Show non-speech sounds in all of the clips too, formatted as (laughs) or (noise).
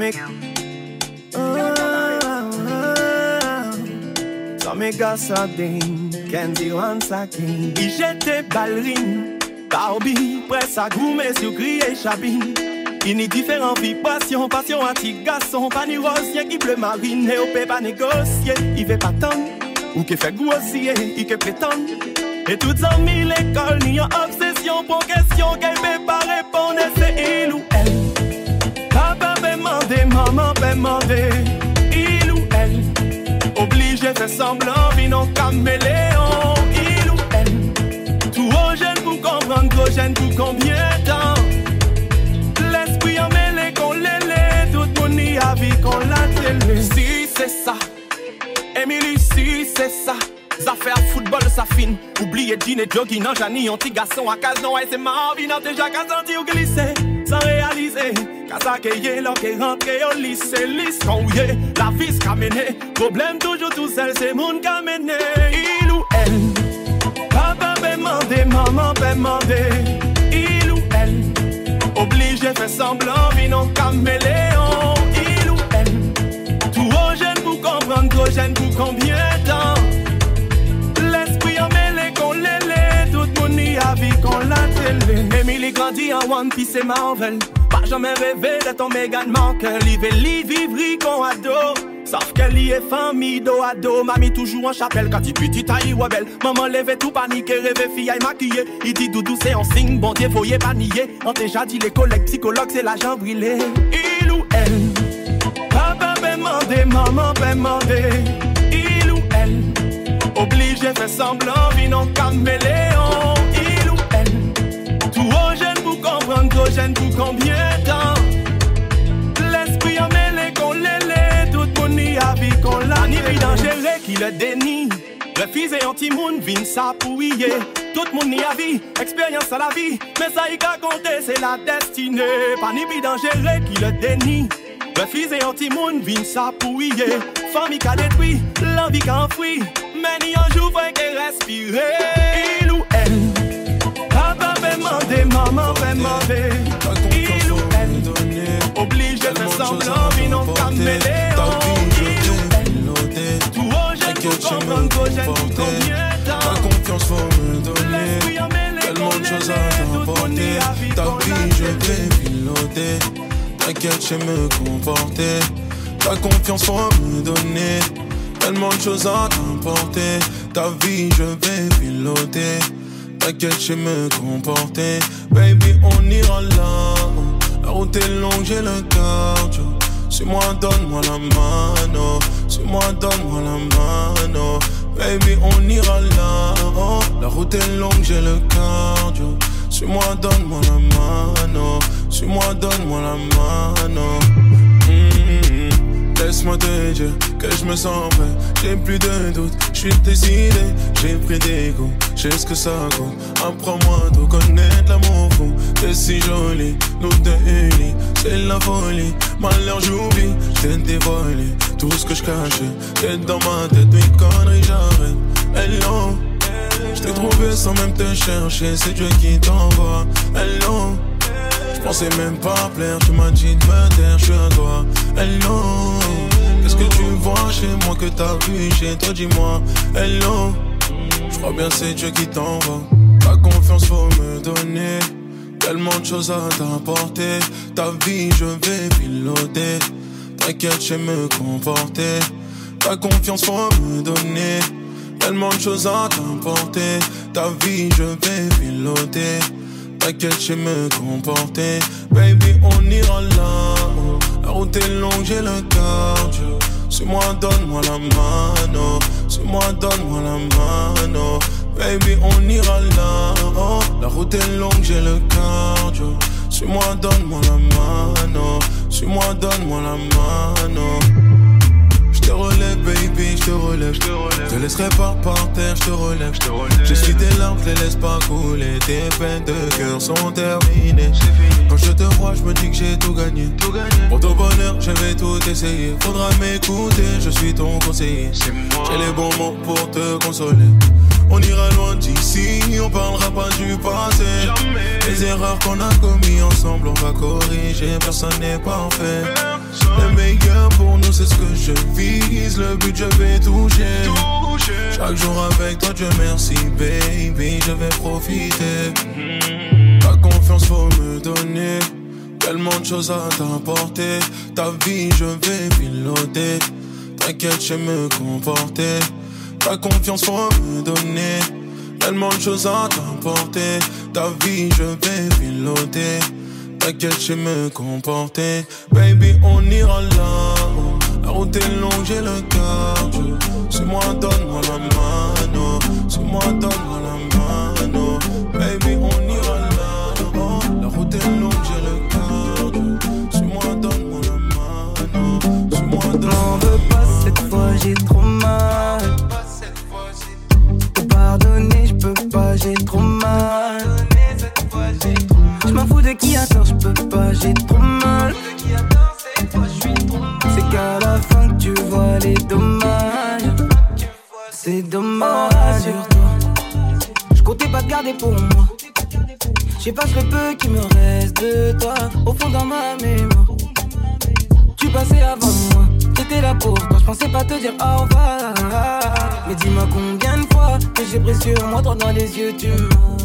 make. Sardine, Candy once. Il jette ballerine, Barbie, presse à goumer sur crier chabine. Il n'y différents passion, passion petit garçon, pas ni rosien qui bleu marine, et au peut pas négocier. Il fait pas tant, ou qui fait grossier, il que prétend. Et toutes mille l'école, ni en obsession pour question qu'elle peut pas répondre, c'est il ou elle. Mandé, maman, ben mandé, il ou elle. Obligé de semblant, vinon caméléon, oh. il ou elle. Tout au jeune pour comprendre, trop jeune pour combien de temps. L'esprit en mêlé, qu'on l'élé, tout mon y a vie, qu'on la télé. Si c'est ça, Emily, si c'est ça. Zafè a foutbol sa fin Oubliye djine, jogi nan jani Yon ti gason akaz nan wè se ma anvi Nan te jak santi ou glise sans réaliser Qu'à ça qu'ayez l'or au lycée Lisse quand la vis qu'a mené Problème toujours tout seul, c'est mon qu'a Il ou elle? Papa ben mandé, maman ben mandé Il ou elle? Obligé, de fait semblant, vino caméléon Il ou elle? Trop jeune pour comprendre, trop jeune pour combien de télé. Emily grandit en One Piece et Marvel. Pas jamais rêvé d'être en Meghan Markle. Il veut li vivre qu'on ado. Sauf qu'elle y est famille dos à dos. Mamie toujours en chapelle quand il petit taille ou belle. Maman lève tout paniqué, rêve fille aille maquillée. Il dit doudou c'est un signe, bon Dieu, voyez pas nier. On déjà dit les collègues psychologues, c'est l'agent brûlé. Il ou elle? Papa peut demander, maman peut demander. Il ou elle? Obligé fait semblant, vie non caméléon. hydrogène pour combien de temps? L'esprit en mêlé qu'on l'élé, tout mon y a vie qu'on l'a. Ni dangereux qui le dénie. Refize yon ti moun vin sa pou iye Tout moun ni avi, expérience à la vi Men sa yi ka konte, c'est la destine Pa ni bi dangere ki le deni Refize yon ti moun vin sa pou iye Fami ka detwi, lanvi ka anfwi Men yon jou fwe ke respire demander, maman vraiment Il ou elle oblige de semblant, ils n'ont qu'à mêler. Oh, il ou elle, tout haut j'ai tout comprendre, gros j'ai tout combien Ta confiance faut me donner, tellement de choses à t'apporter. Ta vie je t'ai piloté, t'inquiète je me comporter. Ta confiance faut me donner, tellement de choses à t'apporter. Ta vie je vais piloter. T'inquiète je me comporter. Baby on ira là. La route est longue j'ai le cardio Suis-moi donne-moi la mano. Suis-moi donne-moi la mano. Baby on ira là. La route est longue j'ai le cardio Suis-moi donne-moi la mano. Suis-moi donne-moi la mano Laisse-moi te dire que je me sens prêt J'ai plus de doute, je suis décidé. J'ai pris des goûts, je sais ce que ça coûte. Apprends-moi tout connaître l'amour fou. T'es si jolie, nous deux unis. C'est la folie, malheur j'oublie. T'es dévoilé, tout ce que je T'es dans ma tête, mes conneries j'arrête. Hello. Je t'ai trouvé sans même te chercher, c'est Dieu qui t'envoie. Hello, je pensais même pas plaire, tu m'as dit de me taire, je suis à toi. Hello, qu'est-ce que tu vois chez moi que t'as vu chez toi, dis-moi. Hello, je crois bien c'est Dieu qui t'envoie. Ta confiance faut me donner, tellement de choses à t'apporter. Ta vie je vais piloter, t'inquiète, je me comporter. Ta confiance faut me donner. Tellement de choses à t'apporter. Ta vie, je vais piloter. T'inquiète, je me comporter. Baby, on ira là. La route est longue, j'ai le cardio. Suis-moi, donne-moi la mano. Suis-moi, donne-moi la mano. Baby, on ira là. La route est longue, j'ai le cardio. Suis-moi, donne-moi la mano. Suis-moi, donne-moi la mano. Je te relève, baby, je te relève. Je te laisserai pas par terre, je te relève. Je suis tes larmes, je les laisse pas couler. Tes peines de cœur sont terminées. Quand je te vois, je me dis que j'ai tout gagné. Pour ton bonheur, je vais tout essayer. Faudra m'écouter, je suis ton conseiller. J'ai les bons mots pour te consoler. On ira loin d'ici, on parlera pas du passé. Les erreurs qu'on a commis ensemble, on va corriger. Personne n'est parfait. Le meilleur pour nous, c'est ce que je vise. Le but, je vais toucher. Chaque jour avec toi, Dieu merci, baby. Je vais profiter. Ta confiance, faut me donner. Tellement de choses à t'apporter. Ta vie, je vais piloter. T'inquiète, je me comporter. Ta confiance, faut me donner. Tellement de choses à t'apporter. Ta vie, je vais piloter. T'inquiète, je me comporter. Baby, on ira là-haut. La route est longue, j'ai le cœur. Suis-moi, donne-moi la mano. Suis-moi, donne-moi garder pour moi. Le peu qui me reste de toi au fond dans ma mémoire. Tu passais avant moi, t'étais là pour toi, je pensais pas te dire au revoir. Mais dis-moi combien de fois que j'ai pris sur moi, droit dans les yeux, tu m'as.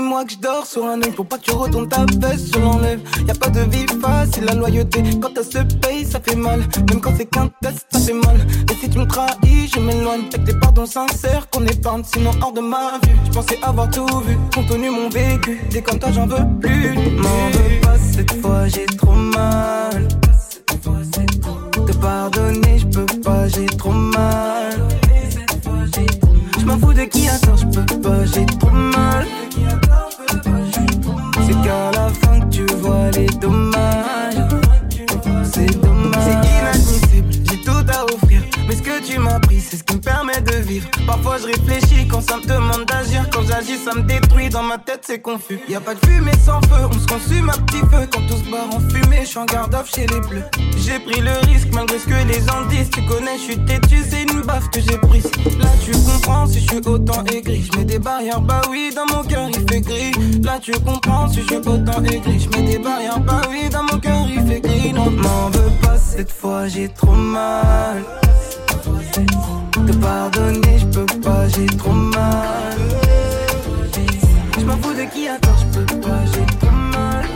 Mois que je dors sur un œil pour pas que tu retournes ta veste sur l'enlève. Y a pas de vie facile, la loyauté. Quand elle se paye, ça fait mal. Même quand c'est qu'un test, ça fait mal. Et si tu me trahis, je m'éloigne. Avec des pardons sincères qu'on épargne, sinon hors de ma vue. Je pensais avoir tout vu, compte tenu mon vécu. Des comme toi, j'en veux plus. M'en veux pas cette fois, j'ai trop mal. Te pardonner, je peux pas, j'ai trop mal. Je m'en fous de qui a tort, je peux pas, j'ai trop mal. C'est qu'à la fin que tu vois les dommages. C'est ce qui me permet de vivre. Parfois je réfléchis quand ça me demande d'agir. Quand j'agis, ça me détruit. Dans ma tête, c'est confus. Y a pas de fumée sans feu, on se consume à petit feu. Quand tout se barre en fumée, je suis en garde off chez les bleus. J'ai pris le risque malgré ce que les gens disent. Tu connais, je suis têtu, c'est une baffe que j'ai prise. Là, tu comprends si je suis autant aigri. Je mets des barrières, bah oui, dans mon cœur il fait gris. Là, tu comprends si je suis autant aigri. Je mets des barrières, bah oui, dans mon cœur il fait gris. Non, m'en veux pas cette fois, j'ai trop mal. Te pardonner, je peux pas, j'ai trop mal. Je m'en fous de qui a tort, je peux pas, j'ai trop mal.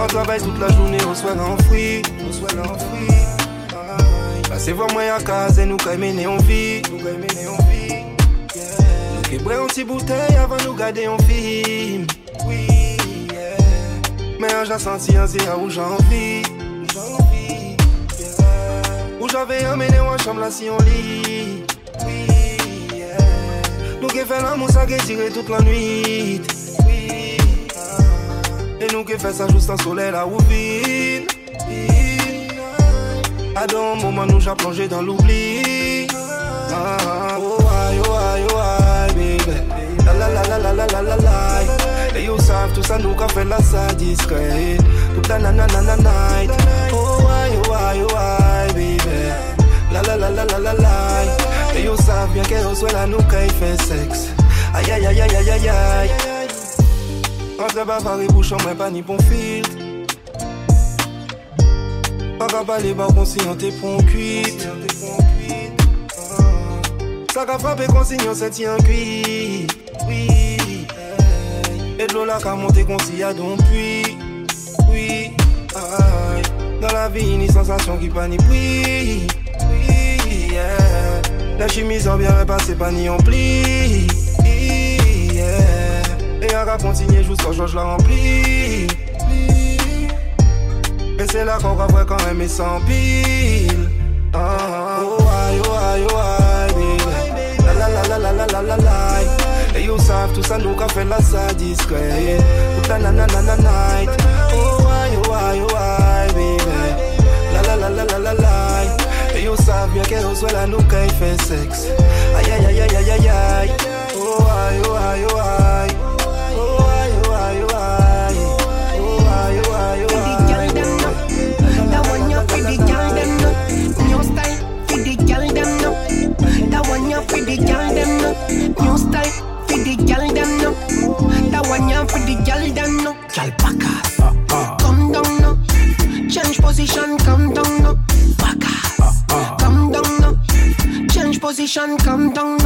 On travaille toute la journée, on soit l'enfoui, on soit l'enfoui. Passez voir moi à casa, nous quand mener en vie, nous quand mener en vie. Nous une petite bouteille avant nous garder en film. Oui. Mais j'ai senti un zéro où j'ai envie. Où j'avais emmené en chambre là si on lit. Oui, yeah. Nous qui fait l'amour, ça qui tiré toute la nuit. Oui, ah. Et nous qui fait ça juste en soleil là où vide. À un moment nous j'ai plongé dans l'oubli. Ah, oh aïe, oh aïe, oh aïe, baby. La la la la la la la la la. Et you savent tout ça nous qu'a fait la ça discret. Toute la na na na na night. Oh aïe, oh aïe, oh baby. La la la la la la la. Et you savent bien qu'elle reçoit la nous qu'a fait sexe. Aïe aïe aïe aïe aïe aïe aïe. Entre bavard et bouchon, moi pas ni bon filtre. Pas qu'à parler, bah conscient, t'es pour cuite. Ça qu'a frappé consigne, c'est tient cuit. Oui. Et de l'eau là qu'a monté consigne à don puis. Oui. Dans la vie, une sensation qui pas ni prix. Oui. La chimie sont bien repassée, pas ni en pli. Et on va continuer jusqu'à ce que je la remplis. Et c'est là qu'on va voir quand même et sans pile. Ah, oh aïe, oh aïe, oh aïe, baby. La la la la la la la la. Et you savent tout ça, nous qu'a fait la ça discret. Toute la na night. Oh aïe, oh aïe, oh baby. La la la la la la la. Et savent bien qu'elle reçoit la nous qu'a fait sexe. Aïe aïe aïe aïe aïe aïe aïe. Oh aïe, oh aïe, oh aïe. Oh aïe, oh aïe, oh aïe. Oh aïe, oh aïe, oh aïe. That one you the girl them no New style for the girl them no That one you the girl them no New style for the girl them no. That one you for the girl them no. Position, come down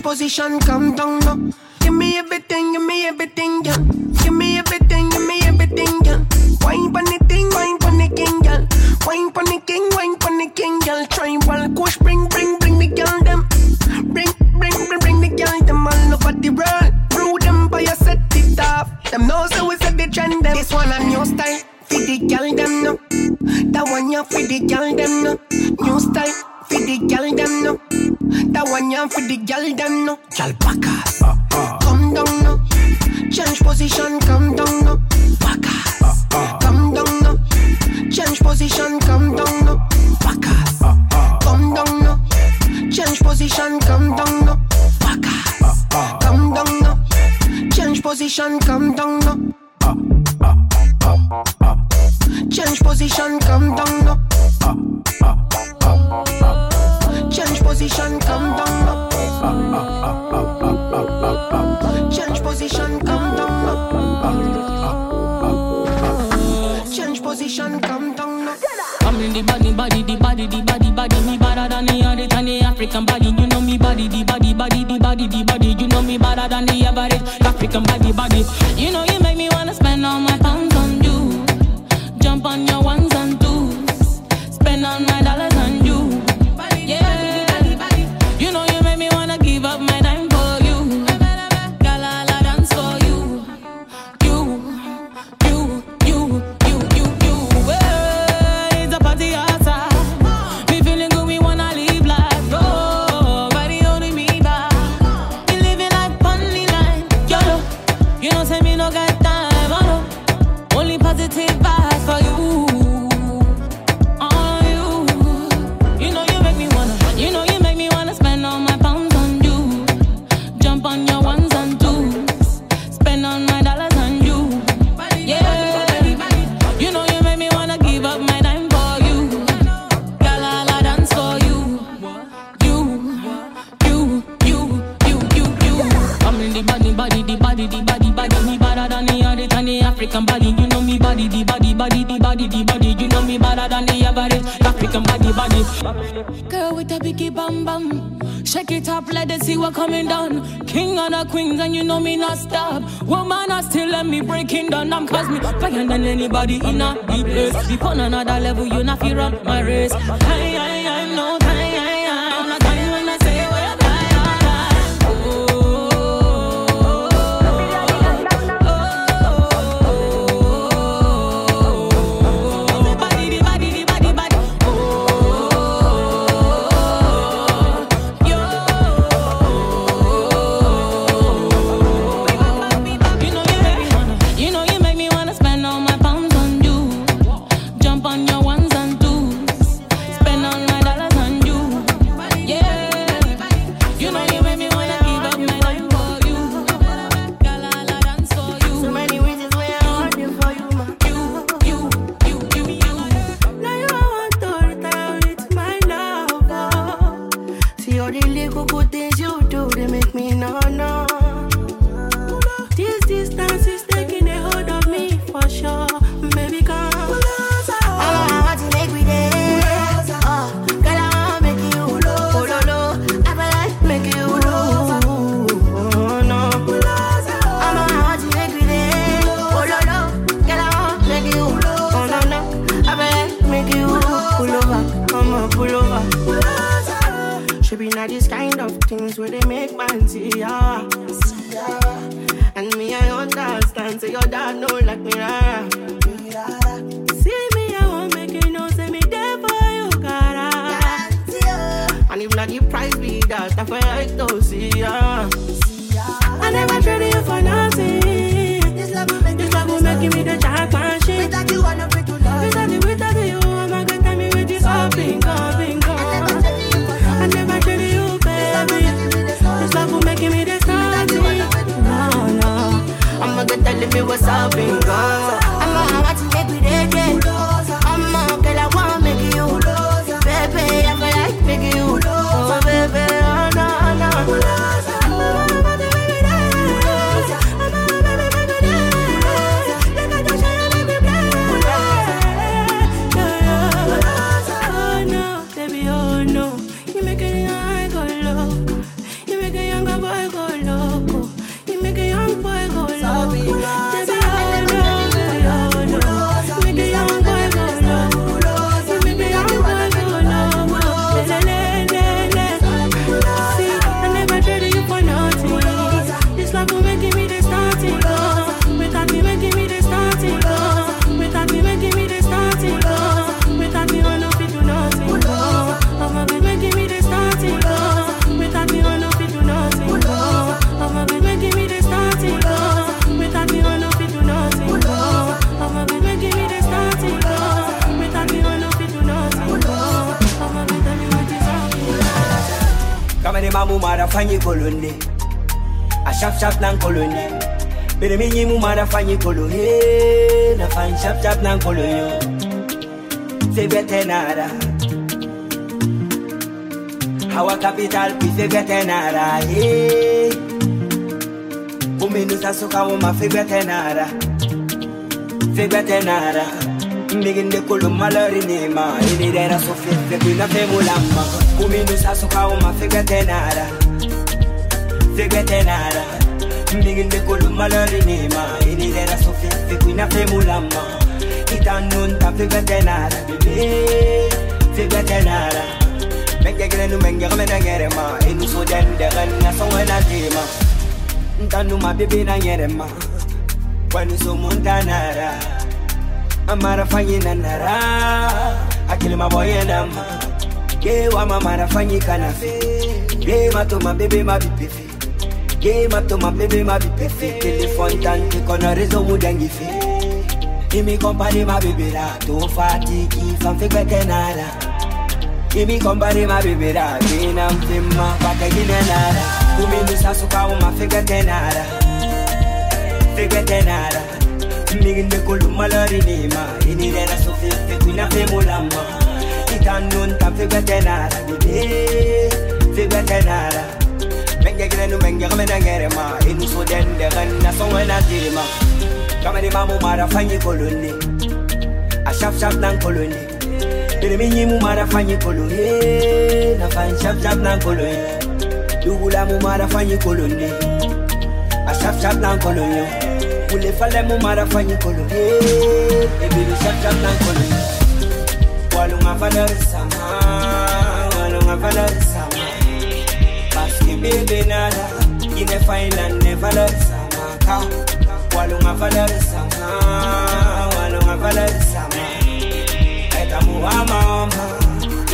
Change position, come down no. Give me everything, give me everything, yeah. Give me everything, give me everything, yeah. Wine pon the thing, wine pon the king, girl. Wine pon the king, wine pon the king, girl. Tribal kush, bring, bring, bring the girl them. Bring, bring, bring, bring the girl them all over the world. Brew them by your set it off. Them know so we set the trend them. This one a new style. For the girl them no. That one ya for the girl them no. New style. For the girl them no. That one ya for the girl them no. Girl backass. Uh-uh. Come down no. Change position, come down no. Backass. Uh-uh. Come down no. Change position, come down no. Backass. Uh-uh. Come down no. Change position, come down no. Backass. Come down no. Change position, come down no. Change position, come down no. Change position, come down no. Change position, come down no. Change position, come down no. I'm in the body, body, the body, the body, body, me better than the other than the African body. You know me body, the body, body, the body, the body. You know me better than the average African body, body. You know me no got time. Oh no, only positive vibes for you. Coming down. King and the queens, and you know me not stop. Woman, I still let me breaking down. I'm cause me fire than anybody in a deep place. Be on another level, you not feel run my race. I, I, I, what's up in. Fanyi kolonne a shap shap nan kolonne bere mi nyi mu mara fanyi kolo na fan shap shap nan kolo yo. Se vete nada hawa capital pi se vete nada he Buminu sasuka wuma fi vete nada fi vete nada Mbiginde kulu malori nima Ini dera sofi fe kuna fe mulama Kuminu sasuka vete nada Fi vete nada Mbiginde kulu malori nima Ini dera sofi fe kuna fe mulama Itanun ta fi vete nada Bibi fi vete nada Menge gire nu menge game na ngere ma Inu so dende gana songa na tima Ntanu ma bibi na ngere ma Kwani so muntanara Amara fanyi na nara Akili maboye na ma Ye wa mama na fanyi kanafe Ye mato ma bebe ma bipefe Ye mato ma bebe ma bipefe Telefon tante kono rezo mudangi fe Imi kompani ma bebe la To fati ki fan fe kwete nara Imi kompani ma bebe la Gina mpima pake gine nara Kumi nusa suka uma fe kwete nara Fe kwete nara Miginde kulu malari nima Ini dena sofi fe kuna fe mulama Itanun ta fe kwete Fe kwete nara Menge gine nu menge na ngere ma Inu so dende gana songa na tima Kama ni mamu mara fanyi koloni. A shap shap nan koloni. Bere mi nyimu mara fanyi koloni. Eh, na fan shap shap nan koloni. Dugula mu mara fanyi koloni. A shap shap nan koloni. Ule fale mu mara fanyi koloni. Eh, Ebi lu shap shap nan koloni. Walunga valeur sama Walunga valeur sama Paski bebe nada Ine fainan ne valeur sama Ka Walunga valeur sama Walunga valeur sama Eta muhama oma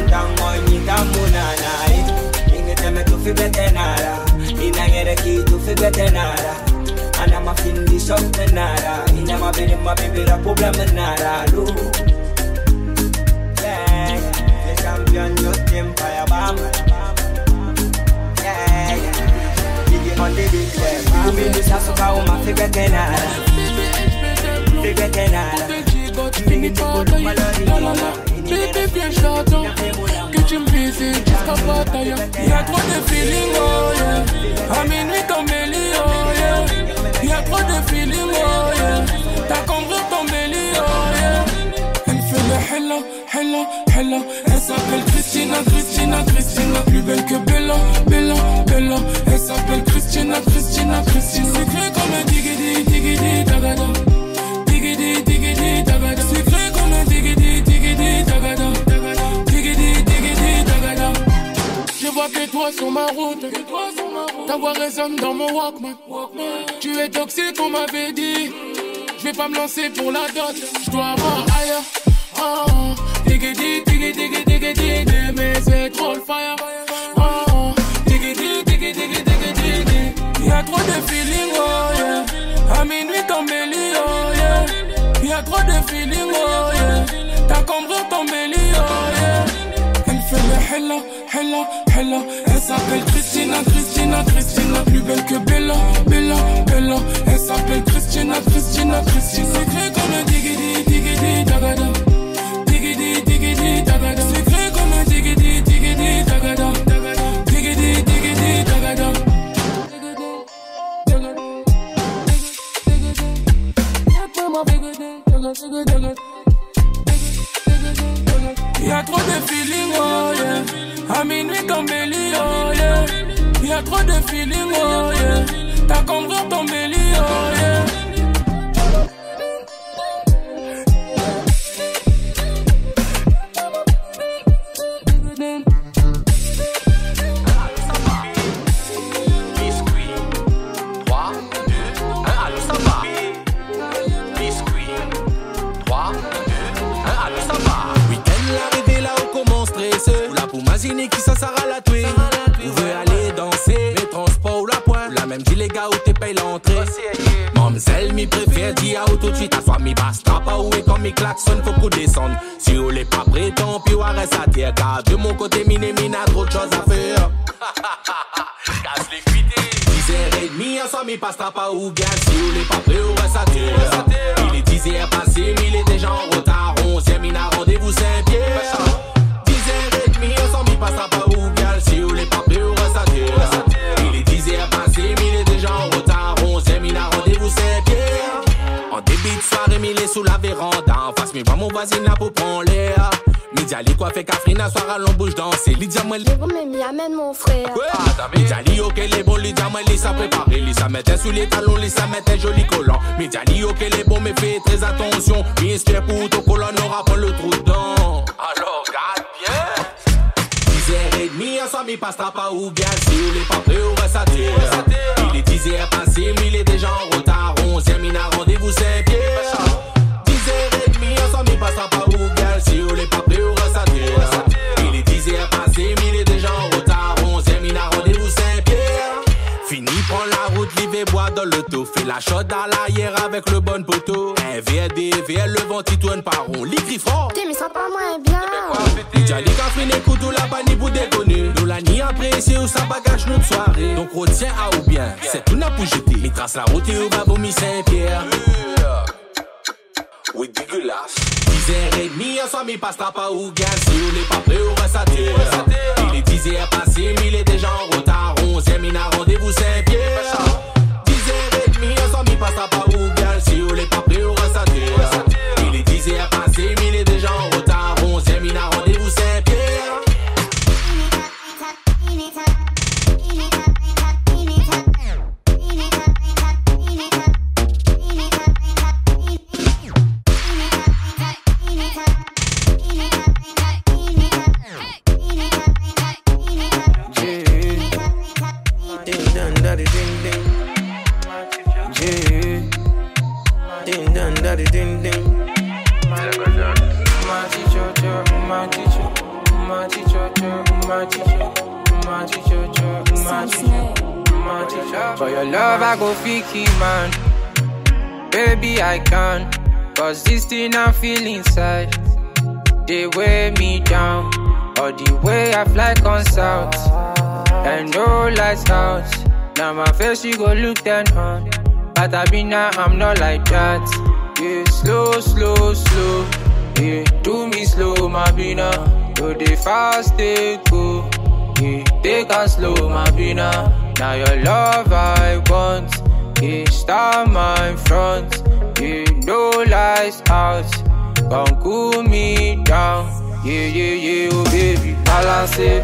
Ntango nyita munana Inge teme tu fi bete nada Inangere ki tu fi bete nada Ana mafindi shok nada Ina mabili mabibira problem nada Lu Yeah. The champion yo empire bama Digi on the big step Kumi nusa suka uma fi bete nada Fi bete nada Mingi tukulu malori nima Baby, viens, j'attends que tu me visites jusqu'à Pattaya. Y'a trop de feeling, oh yeah. À minuit comme Ellie, oh yeah. Y'a trop de feeling, oh yeah. Hello. Elle s'appelle Christina, Christina, Christina. Plus belle que Bella, Bella, Bella. Elle s'appelle Christina, Christina, Christina. Secret comme un digidi, digidi, tagada. Digidi, digidi, tagada. Comme un digidi, digidi, tagada. Digidi, digidi, tagada. Je vois que toi sur ma route. Ta voix résonne dans mon Walkman. Tu es toxique, on m'avait dit. Je vais pas me lancer pour la dot. Je dois avoir ailleurs. Oh, oh. Digidi, digidi, mais c'est trop le fire. Oh, oh. Trop de feeling, oh yeah. À minuit comme Ellie, oh yeah. Y'a trop de feeling, oh yeah. T'as compris ton belly, oh yeah. Elle fait le Bella, Hella, Hella. Elle s'appelle Christina, Christina, Christina. Plus belle que Bella, Bella, Bella. Elle s'appelle Christina, Christina, Christina. Secret comme un digidi, digidi, dagada. Y'a trop de feeling, oh yeah. À minuit comme Belly, oh yeah. Y'a trop de feeling, oh yeah. T'as compris ton belly, oh yeah. Dire à tout de suite. À soi, mi basta pas où et quand mi klaxonne, faut qu'on descende. Si on l'est pas prêt, tant pis, on reste à terre. Car de mon côté, miné, mina, trop de choses à faire. (laughs) Casse les cuités. 10h30, à soi, mi passera pas où bien. Si on l'est pas prêt, on reste à terre. Il est 10h passé, mais il est déjà en retard. bon voisin n'a pas prendre l'air. Média les coiffé Kafrina, soir à l'embouche danser. Lydia moi les bon même amène mon frère. Média li ok les bons, Lydia moi les ça préparé, les ça mettait sous les talons, les ça mettait joli collant. Média li ok les bons, mais fais très attention. Mister pour ton colonne aura pas le trou dedans. Alors garde bien. 10h et demie, ensemble il passera pas ou bien si ou les pas prêts ou reste à terre. Il est 10h passé, mais il est déjà en retard. 11 e il a rendez-vous 5 pieds. 10h passera pas ou bien. Si on n'est pas prêt, on terre. Il est 10h passé, mais il est déjà en retard. 11h, mi n'a rendez-vous Saint-Pierre. Fini, prends la route, l'hiver bois dans l'auto. Fais la chaude à l'arrière avec le bon poteau. Un VRD, VL, le vent, il tourne par rond. L'icri fort. T'es mais ça pas moins bien. Déjà les cafés n'écoutent ou la banni pour déconner. Nous la ni apprécié ou ça bagage notre soirée. Donc retiens à ou bien, c'est tout n'a pour jeter. Mais trace la route et au bas vomi Saint-Pierre. Oui, dégueulasse. 10h30, à soir, mi passera pas ou bien. Si on n'est pas prêt, on reste à terre. Il est 10h passé, mais il est déjà en retard. 11h, mi n'a rendez-vous Saint-Pierre. 10h30, à soir, mi passera pas ou bien. Si on n'est pas prêt, on reste à terre. Go fiki man. Baby, I can. Cause this thing I feel inside. They weigh me down. Or the way I fly consult. And no lights out. Now my face you go look down on. But I be now I'm not like that. Yeah, slow, slow, slow. Yeah, do me slow, my bina. Do the fast, they go. Yeah, take and slow, my bina. Now your love I want. Start my front. Yeah, no lights out. Come cool me down. Yeah, yeah, yeah, oh baby, balance it.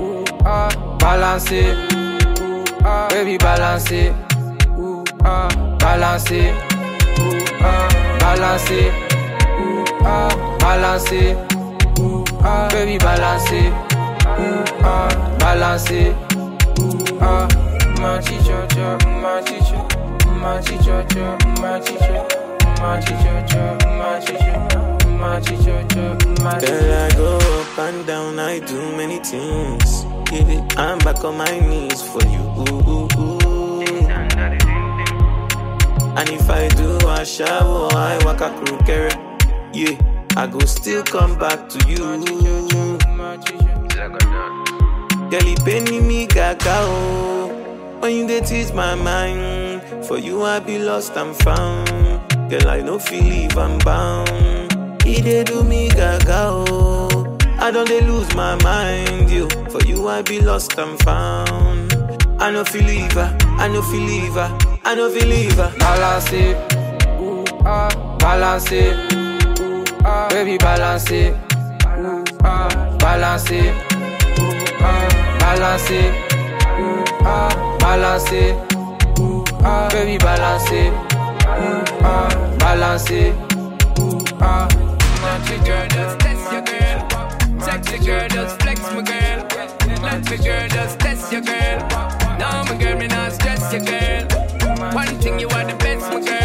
Ooh, ah, balance it. Ooh, ah, baby, balance it. Ooh, ah, balance it. Ooh, ah, balance it. Ooh, ah, balance it. Ooh, ah, baby, balance it. Ooh, ah, balance it. Ooh, ah, my teacher, my teacher, my teacher, my teacher, my teacher, my teacher, my teacher, my teacher. Girl, I go up and down, I do many things. Give it, I'm back on my knees for you. Ooh, ooh, ooh. And if I do a shower, I walk a crooked. Yeah, I go still come back to you. Girl, you penny me gaga, oh. When you dey teach my mind, for you I be lost and found. Girl, I no feel leave I'm bound. He dey do me gaga, oh. I don't dey lose my mind, you. For you I be lost and found. I no feel leave I no feel leave I no feel leave. Balance it, ooh ah, balance it, ooh ah, baby balance it, ooh ah, balance it, ooh ah, balance it, ooh ah, balance it, ah, baby balance ah, balance it, ooh ah. Girl, just test your girl. Sexy girl, just flex my girl. Let me girl, just test your girl. Now my girl, me not stress your girl. One thing you are the best, my girl.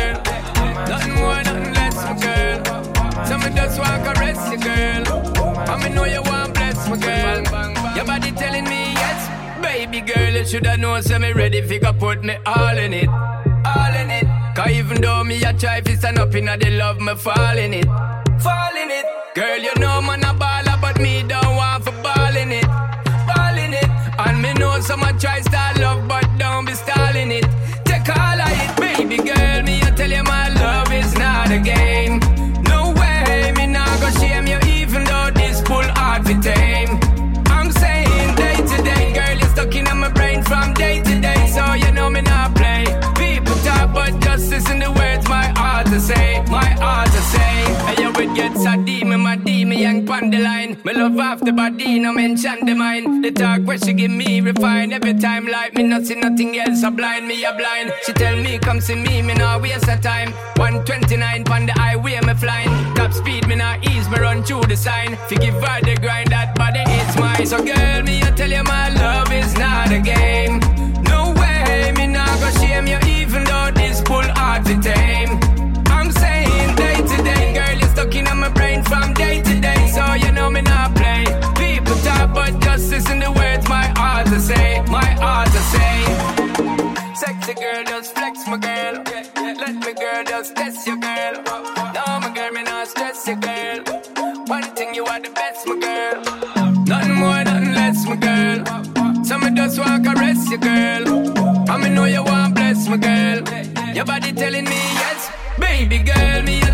Girl. You shoulda known, so me ready. Figure put me all in it, all in it. Cause even though me a try fi stand up inna the love, me fall in it, fall in it. Girl, you know man a baller, but me don't young pon the line. Me love off the body, no mention the mind. The talk where she give me refine every time, like me not see nothing else. A blind me a blind. She tell me come see me, me not waste of time. 129 pon the highway, me flying. Top speed, me not ease, me run through the sign. Fi give her the grind, that body is mine. So girl, me I tell you my love is not a game. No way, me not go shame you, even though this pull hard to tame. Sexy girl, just flex my girl. Let me girl, just test your girl. No, my girl, me not stress your girl. One thing you are the best, my girl. Nothing more, nothing less, my girl. So me just want caress your girl. And me know you want bless my girl. Your body telling me yes, baby girl. Me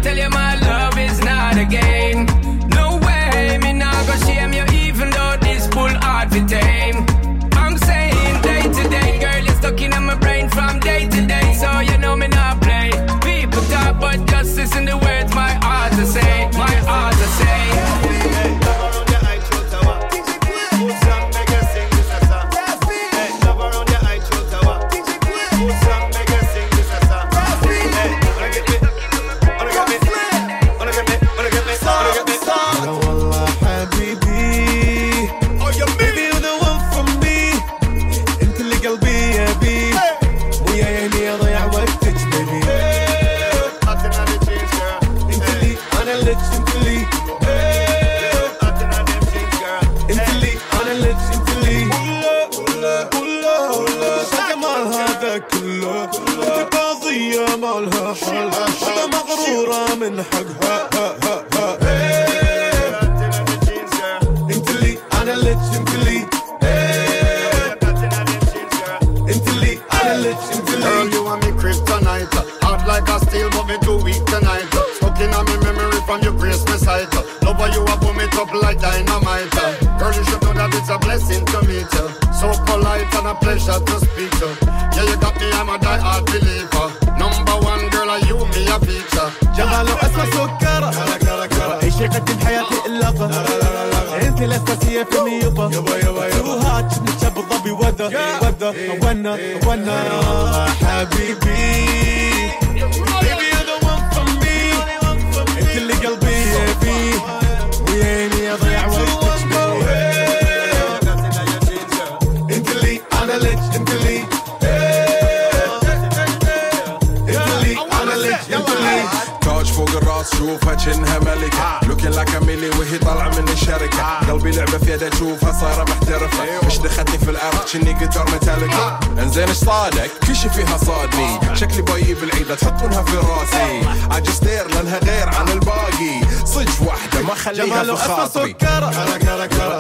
لا تحطونها في راسي. عاجز دير لأنها غير عن الباقي. صج واحدة ما خليها في خاطري. سكر.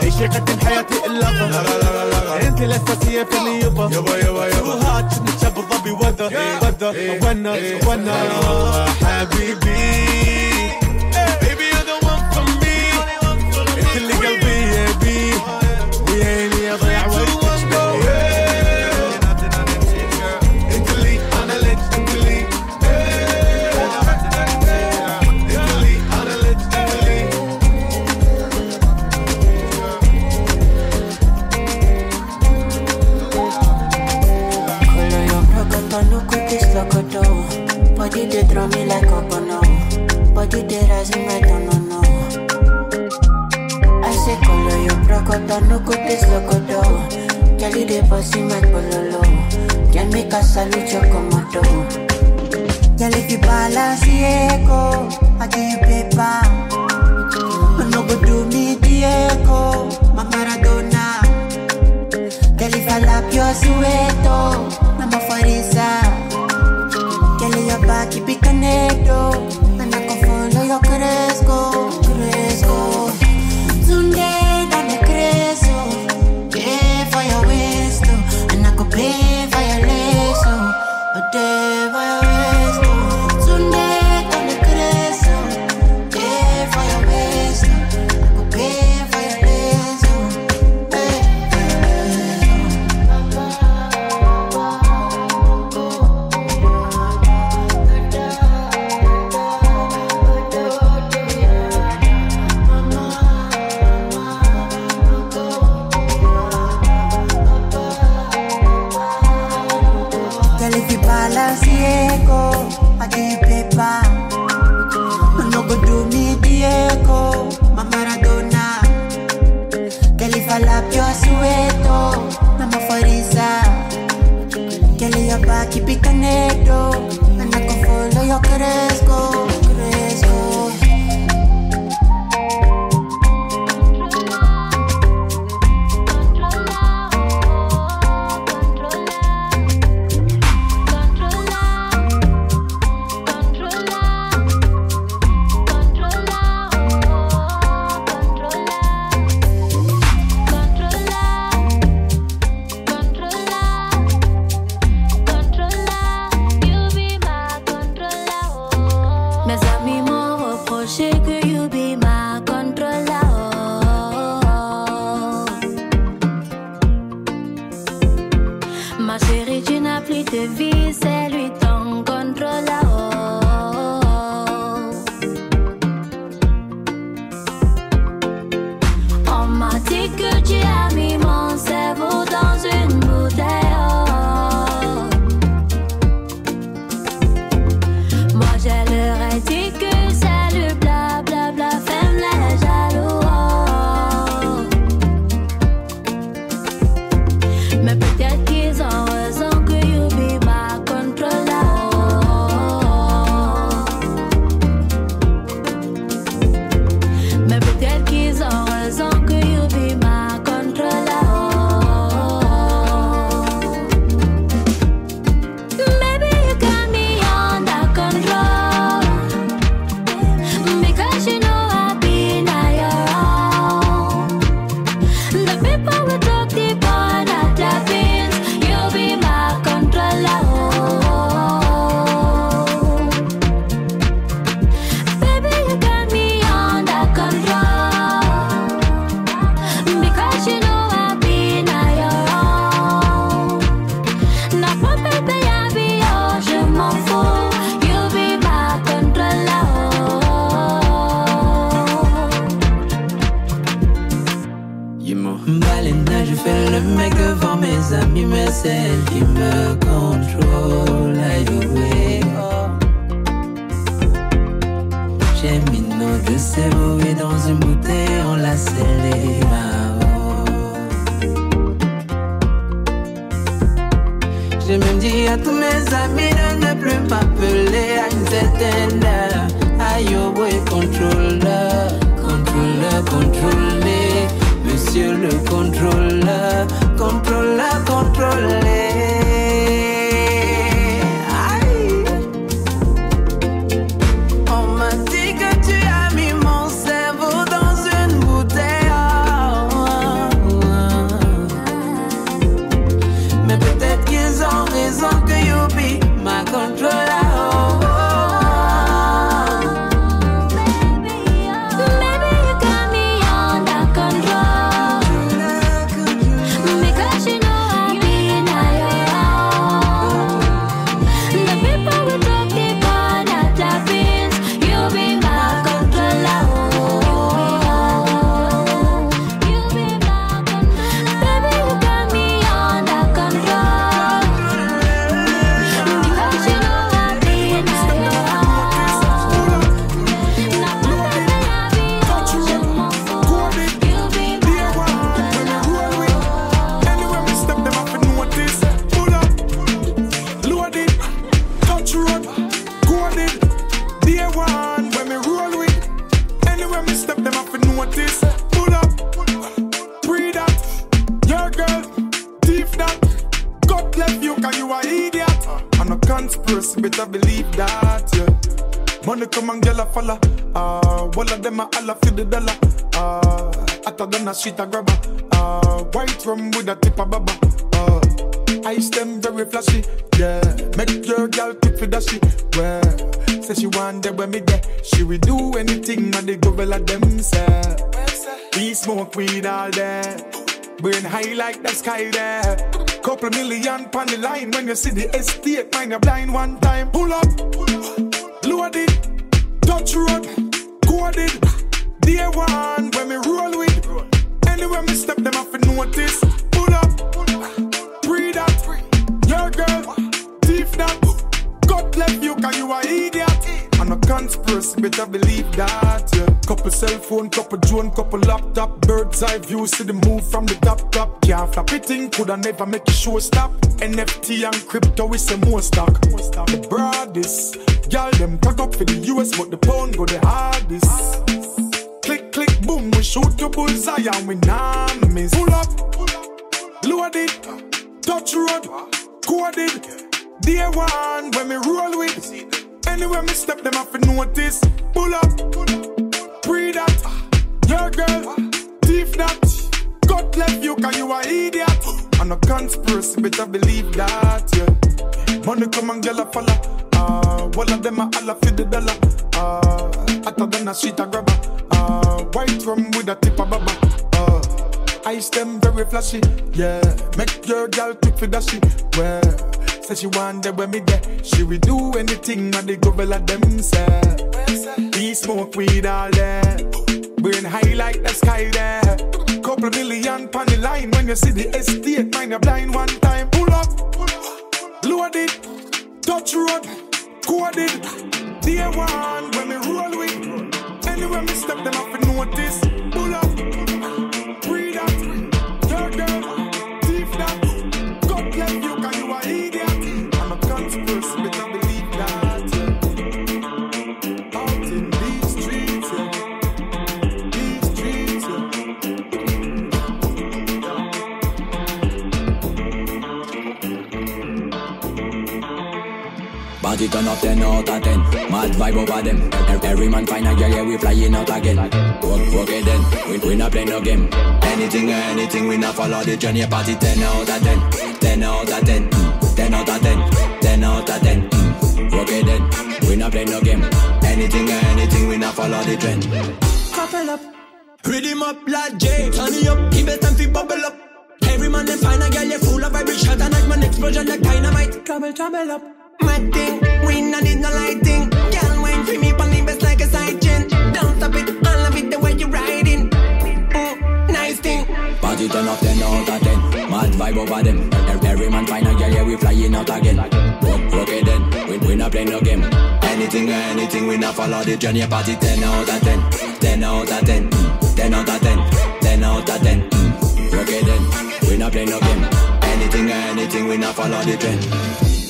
أي شيء قدم حياتي إلا لا أنت الاساسية فيني يبا يبا يبا يبا هات نتشاب الضبي وذر وذر إيه. ونر إيه. ونر حبيبي. say Anywhere we step, them have to notice. Pull up, pre that, your girl, thief that. God left you, cause you a idiot. I'm a conspiracy, better believe that, yeah. Money come and girl a follow. Uh, all of them a holla for the dollar. Uh, hotter than a street a grabber. Uh, white rum with a tip of baba. Uh, ice them very flashy. Yeah, make your girl quick for that shit. Well, say she want that when me there. She will do anything and they go well at them say. We smoke weed all day. Burn high like the sky there. Couple million pon the line when you see the estate. Mind you blind one time. Pull up, loaded, touch road, coded. Day one when me roll with. Anywhere me step, them have to notice. Pull up, pre that, your girl, thief that. God left you cause you a idiot. A conspiracy, better believe that. Yeah. Couple cell phone, couple drone, couple laptop, bird's eye view, see the move from the top top. Can't flap it in, coulda never make a show stop. NFT and crypto is a more stock. The broadest, y'all them cock up for the US, but the pound go the hardest. Click, click, boom, we shoot your bullseye and we nah miss. Pull up, loaded, touch road, coded. Day one when we roll with. Anywhere me step, them have to notice. Pull up, pre that, your girl, thief that. God left you cause you a idiot. I'm a conspiracy, better believe that, yeah. Money come and girl a follow. Uh, all of them a holla for the dollar. Uh, hotter than a street a grabber. Uh, white rum with a tip of baba. Uh, ice them very flashy, yeah. Make your girl quick for shit, well. Say she that when me there. She will do anything and the at them say. We smoke weed all day. Burn high like the sky there. Couple million pon the line when you see the estate. Mind you blind one time. Pull up, load it, touch road, coded. Day one when me roll with. Anywhere me step, them have to notice. Pull up, Body turn up 10 out of 10 Mad vibe over them Every, man find a girl, yeah, we flying out again work it then, we, we not play no game Anything or anything, we not follow the journey Party 10 out of 10 10 out of 10 mm. 10 out of 10 10 out of 10 mm. Work it then, we not play no game Anything or anything, we not follow the trend Couple up. Rhythm up like J. Turn it up, give it time fi bubble up. Every man them find a girl, you full of vibration and like man explosion like dynamite. Trouble, trouble up. My thing, we not need no lighting. Girl, wine for me, pon the best like a side. Don't stop it, I love it the way you riding. Nice thing. Party turn up 10 out of 10 Mad vibe over them. Every, man find a girl, yeah, we flying out again. Work it then, we, we not play no game. Anything or anything, we not follow the journey. Party 10 out of 10 10 out of 10 mm. 10 out of 10 10 out of 10 mm. Work it then, we not play no game. Anything or anything, we not follow the trend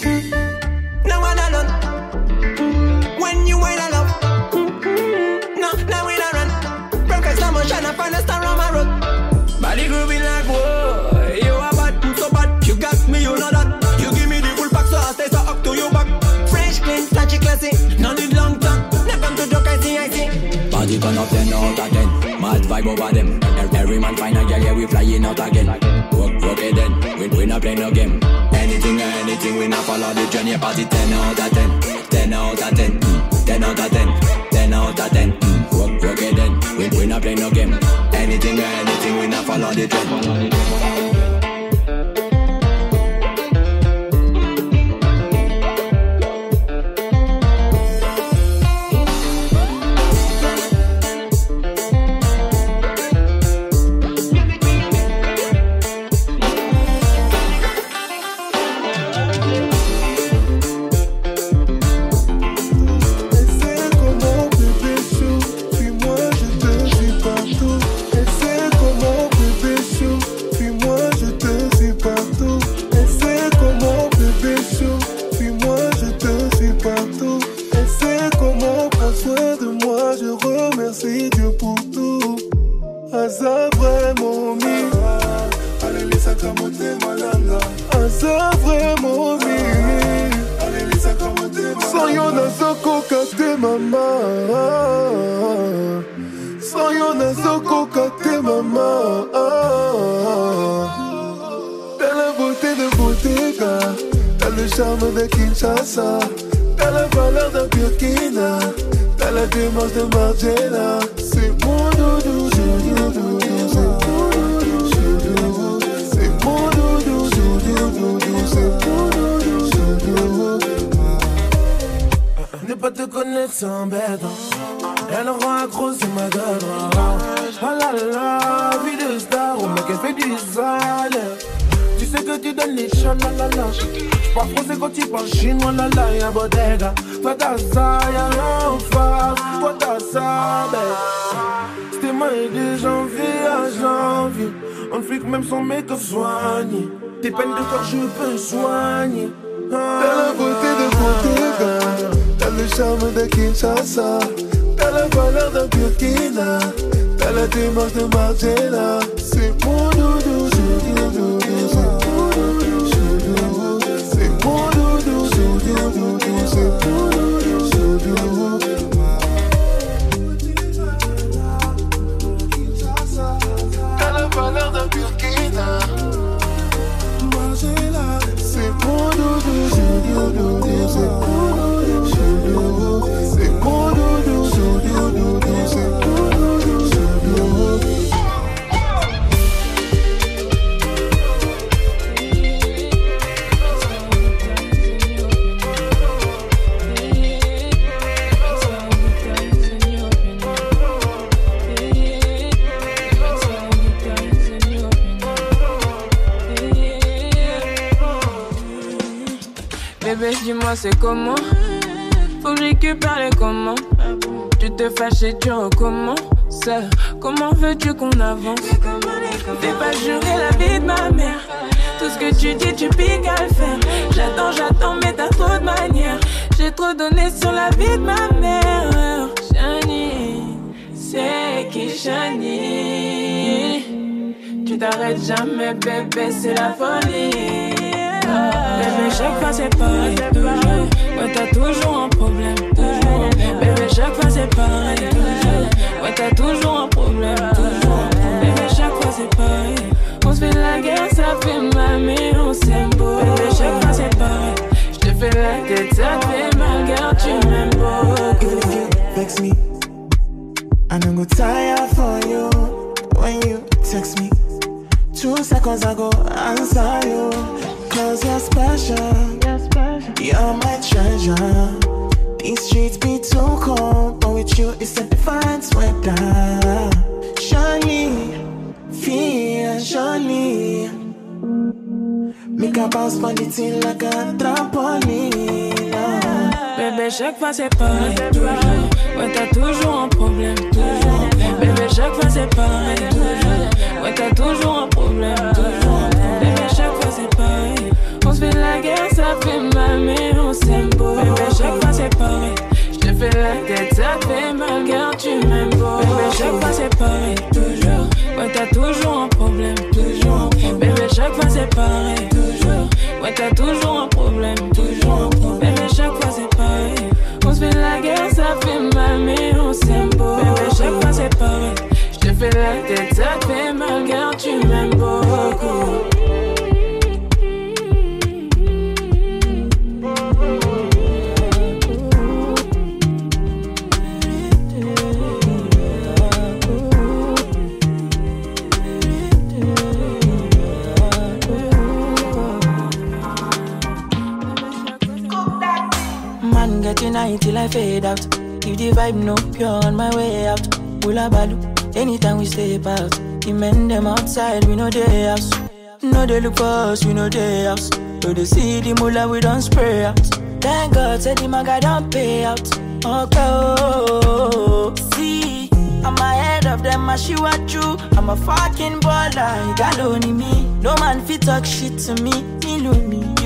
mad vibe over them. Every man find a girl, yeah, we flying out again. Okay then, we, we not play no game. Anything or anything, we not follow the journey. Party 10 out of 10, 10 out of 10, mm. 10 out of 10, 10 out of 10. Mm. Okay then, we, we not play no game. Anything or anything, we not follow the trend. démarche de Margiela C'est mon doudou, c'est mon doudou, c'est mon doudou C'est mon doudou, c'est mon Ne pas te connaître c'est hein. Elle rend accro c'est ma gueule Oh la la, vie de star, oh, au mec elle fait du sale sais que tu donnes les la la français quand tu parles chinois, la la, bodega. Toi t'as ça, y'a rien en face. T'as ça. Ben. C'était de janvier à janvier. On flic même sans make-up soigné. Tes peines de corps, je peux soigner. T'as la beauté de Montego. Ah. T'as le charme de Kinshasa. T'as la valeur d'un Burkina. T'as la démarche de Margiela. C'est mon doudou, doudou, doudou. C'est comment Faut que récupère les comment Tu te fâches et tu recommences. Comment veux-tu qu'on avance Fais pas jurer la vie de ma mère. Tout ce que tu dis tu piques à le faire. J'attends, j'attends mais t'as trop de manières. J'ai trop donné sur la vie de ma mère. Shani, c'est qui Shani Tu t'arrêtes jamais bébé c'est la folie Bébé, chaque fois c'est pareil, toujours. Ouais, t'as toujours un problème, toujours. Bébé, chaque fois c'est pareil, toujours. Ouais, t'as toujours un problème, toujours. Bébé, chaque fois c'est pareil. On se fait la guerre, ça fait mal, mais on s'aime beau. Bébé, chaque fois c'est pareil. Je te fais la tête, ça fait mal, car tu m'aimes beaucoup. Even if you vex me, I don't go tired for you. When you text me, two seconds I go answer you. Cause you're special, you're my treasure. These streets be too cold, but with you it's a different weather. Shiny, feel shiny. Make a bounce for the thing like a trampoline. Bébé, chaque fois c'est pareil, toujours. Ouais, t'as toujours un problème, toujours. Bébé, chaque fois c'est pareil, toujours. Ouais, t'as toujours un problème, toujours. Fait la guerre, ça fait mal, mais on s'aime beau. Bébé, chaque fois c'est pareil. Je te fais la tête, ça fait mal, car tu m'aimes beau. Bébé, chaque fois c'est pareil, toujours. Ouais, t'as toujours un problème, toujours. Bébé, chaque fois c'est pareil, toujours. Ouais, t'as toujours un problème, toujours. Bébé, chaque fois c'est pareil. On se fait la guerre, ça fait mal, mais on s'aime beau. Bébé, chaque fois c'est pareil. Je te fais la tête, ça fait mal car tu m'aimes Hula balu, anytime we step out. The men them outside, we know they house. No they look for us, we know they house. So they see the mullah, we don't spray out. Thank God, said the maga don't pay out. Okay, oh, see, I'm ahead of them, I she what you. I'm a fucking baller, you got me. No man fit talk shit to me, me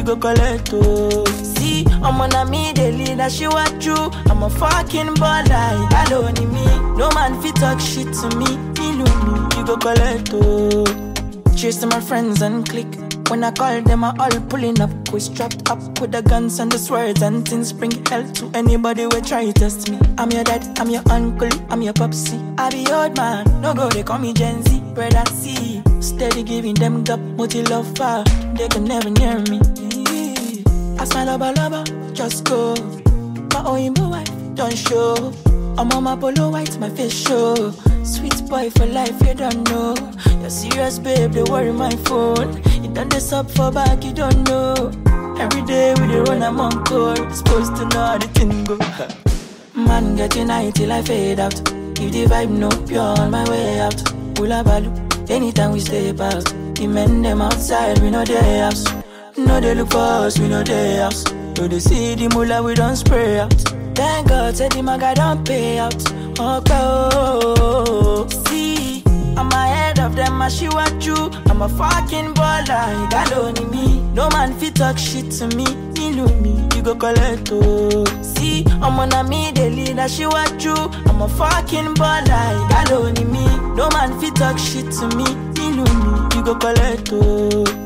go collect oh. See, I'm on a me, the leader, she what you. I'm a fucking baller, got only me. No man fit talk shit to me, me you go collect oh. To my friends and click. When I call them, I all pulling up. We strapped up with the guns and the swords and things. Bring hell to anybody who try to test me. I'm your dad, I'm your uncle, I'm your popsy. I be old man, no go, they call me Gen Z. Brother C, steady giving them gap, multi love. They can never near me. Smile lover, lover, just go. My Oimbo wife, don't show. I'm on my polo white, my face show. Sweet boy for life, you don't know. You're serious, babe, they worry my phone. You done this up for back, you don't know. Every day we dey run, I'm on call. Supposed to know how the thing go. (laughs) Man getting high till I fade out. If the vibe no pure on my way out. Hula balu, anytime we stay out. The men them outside, we know they house. No they look for us, we know they house. No they see the mullah, we don't spray out. Thank God, said the maga don't pay out. Oh, see, I'm ahead of them, I she what you. I'm a fucking baller, got only me. No man fit talk shit to me, love me, you go collect oh. See, I'm on a me, the leader, she what you. I'm a fucking baller, got only me. No man fit talk shit to me, love me, you go collect oh.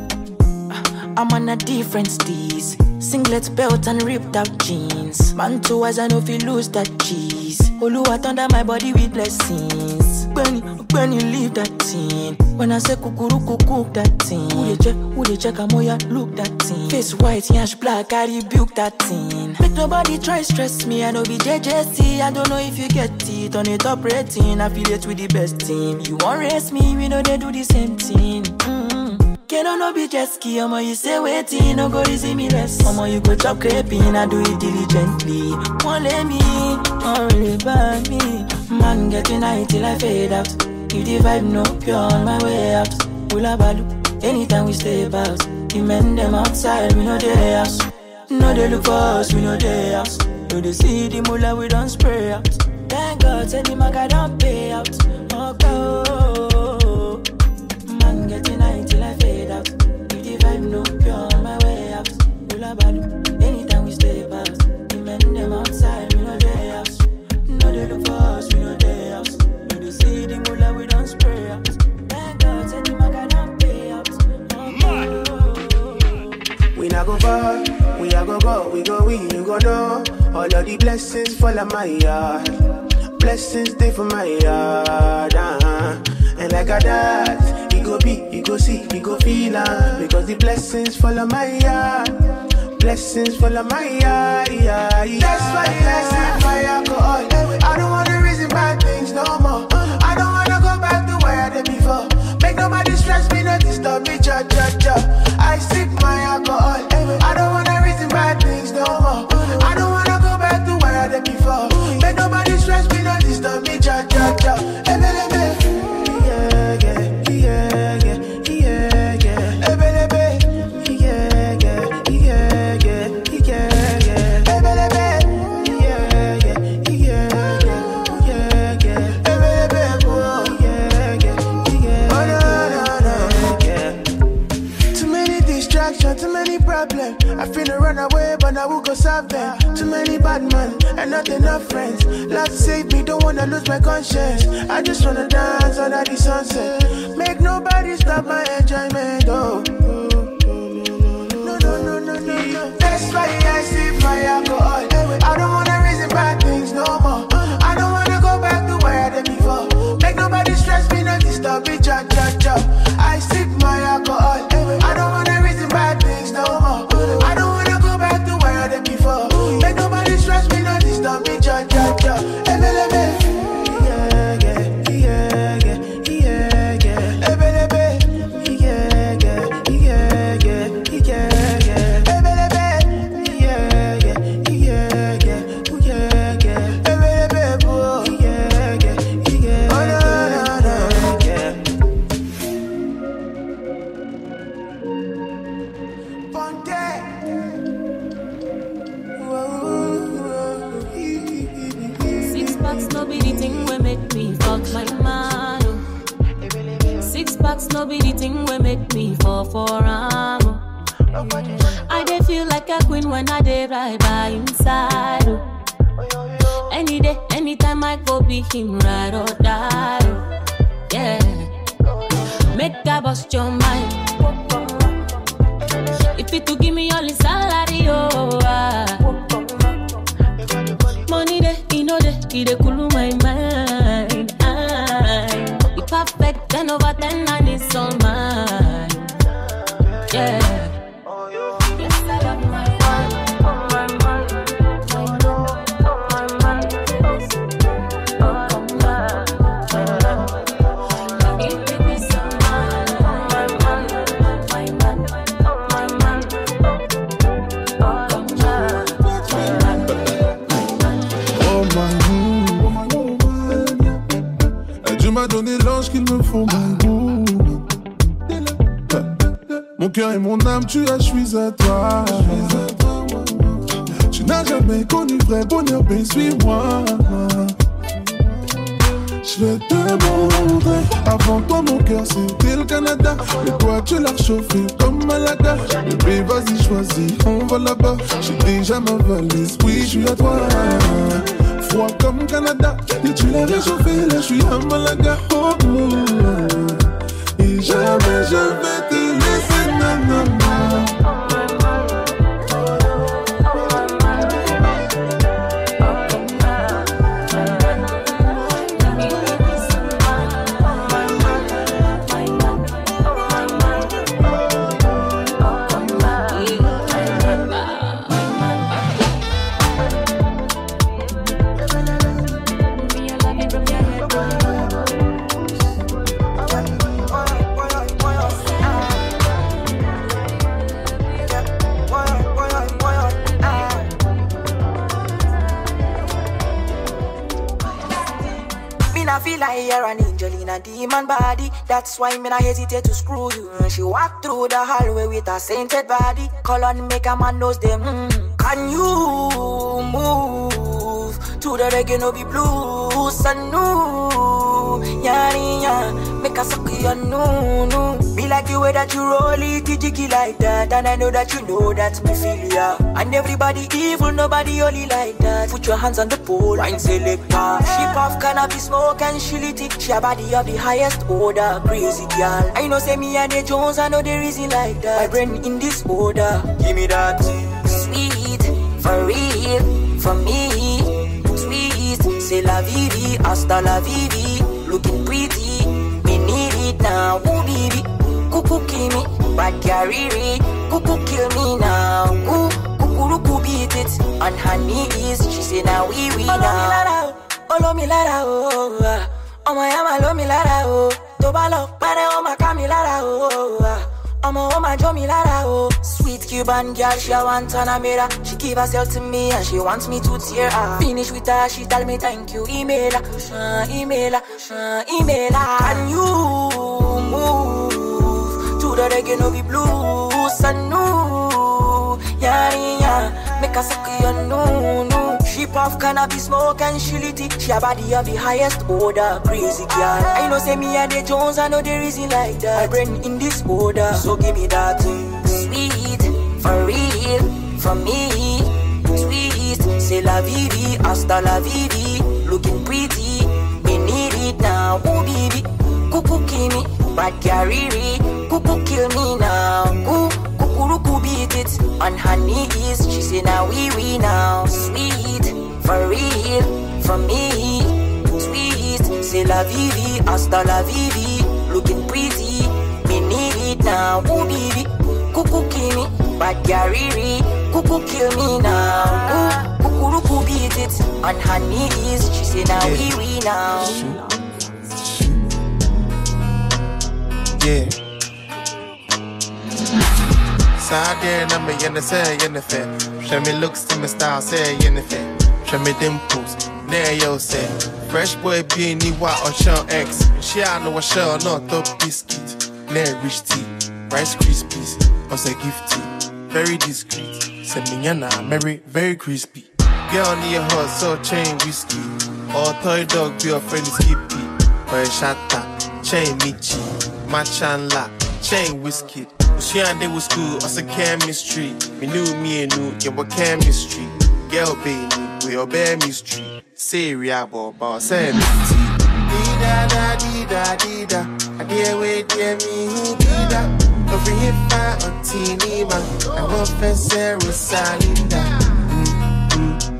I'm on a different steez. Singlet belt and ripped out jeans. Man too as I know if you lose that cheese. Oluwa under my body with blessings. When you leave that thing. When I say kukuru cook that thing. Who they check, who they check, I'm ya look that thing. Face white, yash black, I rebuke that thing. Make nobody try stress me, I know be JJC. I don't know if you get it. On it top rating, affiliate with the best team. You won't race me, we know they do the same thing. Can I no be jet ski, omo you say waiting, no go easy me less. Omo you go chop crepin, I do it diligently. Won't let me, won't really burn me. Man getting high till I fade out. If the vibe no pure on my way out. Hula balu, anytime we step out. The men them outside, we know they house. No they look for us, we know they house. No they see the mullah, we don't spray out. Thank God, said the maga don't pay out. Oh, No pure on my way out. Hula balu, anytime we step out. The men them outside, we know they house. No they look for us, we know they house. No they see the mullah, we don't spray out. Thank God, said the maga don't pay out. We not go far, we a go go, we go we, you go know. All of the blessings fall on my yard. Blessings stay for my yard, uh-huh. And like a that, go be, you go see, you go feel uh, Because the blessings fall on my yard. Blessings fall on my yard, yeah, yeah. That's why blessings my alcohol. I don't wanna reason bad things no more. I don't wanna go back to where I did before. Make nobody stress me, no disturb me, cha cha cha. Go solve them. Too many bad men and not enough friends. Love save me, don't wanna lose my conscience. I just wanna dance under the sunset. Make nobody stop my enjoyment. Oh. No, no, no, no, no. That's why I sip my alcohol. I That's why me not hesitate to screw you. She walk through the hallway with a sainted body. Call on make a man knows them. Mm. Can you move to the reggae no be blues? I know, yeah, yeah. Make a suck your no, no. Me like the way that you roll it, jiggy like that, and I know that you know that me feel ya. And everybody evil, nobody only like that. Put your hands on the pole, wine selector. She puff cannabis smoke and she lit it. She a body of the highest order, crazy girl. I know say me and the Jones, I know the reason like that. My brain in this order, give me that sweet for real, for me. Sweet, c'est la vivi, hasta la vivi. Looking pretty, me need it now, ooh baby. Cuckoo kill me, bad carry Cuckoo kill me now, ooh. Kukuruku beat it on her knees. She say now we we now. Olo mi lára o, ọmọ ya máa ló mi lára o. Tó bá lọ pẹ́rẹ́ ó máa ká mi lára o. Ọmọ ó máa jó mi lára o. Sweet Cuban girl, she a want Panamera. She give herself to me and she wants me to tear her. Finish with her, she tell me thank you. Email her, uh, email her, uh, email her. Can you move to the reggae no be blues? I know, yeah, yeah. Make her suck your no, no. She puff cannabis smoke and she lit it. She a body of the highest order, crazy girl. I know say me and the Jones, I know the reason like that. My brain in this order, so give me that. Sweet, for real, for me. Sweet, c'est la vivi, hasta la vivi. Looking pretty, me need it now, ooh baby. Cuckoo kill me, bad carry Cuckoo kill me now, ooh. Kukuruku beat it on her knees. She say now we we now. Sweet, for real, for me. Sweet, c'est la vivi, hasta la vivi. Looking pretty, me need it now. Ooh baby, kill me, bad carry Cuckoo kill me now. Ooh, kukuruku beat it on her knees. She say now we we now. Yeah. Sade na me yene se yene fe. Show me looks to me style say yene. Show me dimples. There yo say. Fresh boy be ni wa on Sean X. She I know what Sean not the biscuit. Let rich tea. Rice Krispies. Or say gift tea. Very discreet. Say me yana Mary very crispy. Girl near her so chain whiskey. Or toy dog be your friend Skippy. Or a shatta. Chain Michi. my Chandler, chain whiskey. She and they was school, us a chemistry. Me knew me and knew, yeah, what chemistry. Girl, baby, we obey mystery. Syria, boba, say me. Dida da dida dida, I dear wait, dear me who dida. Over here, fine on teeny man. I want Sarah Salinda.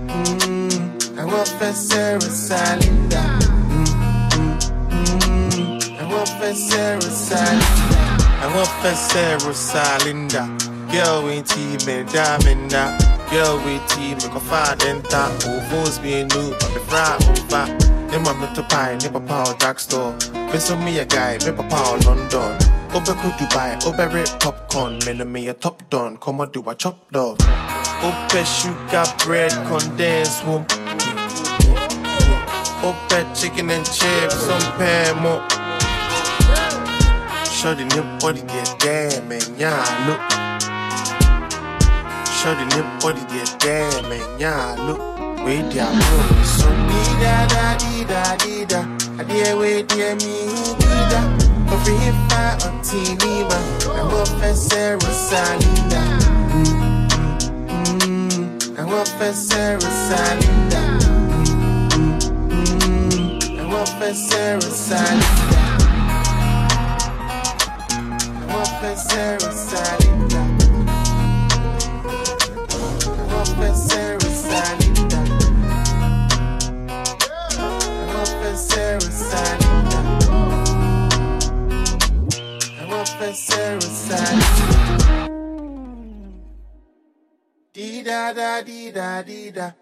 Mm-hmm. I want Sarah Salinda. Mm-hmm. Mm-hmm. I want Sarah Salinda. Want for Sarah Salinda. Girl, team and diamond Girl, find and that. Ovos being new, but the fry over. Then I'm not to buy, never power drugstore. Miss me a guy, never power London. Over could Dubai, over red popcorn. Men me a top down, come on do a chop dog. Over sugar bread, condensed womb. Over chicken and chips, some pan more. The nip body get damn man, yeah, look. Show the nip body get damn man, yeah, look. Wait, yeah, bro. So, dee da da. I dear wait, dear me, dee da. Over here, fire on TV, man. I'm up for Sarah Salinda. Mm-hmm. I'm up for Sarah Salinda. Mm-hmm. Mm-hmm. I'm up for Sarah. Sarah Salinda. Sarah Salinda. Sarah Salinda. Sarah Salinda. Dee da da dee da dee da.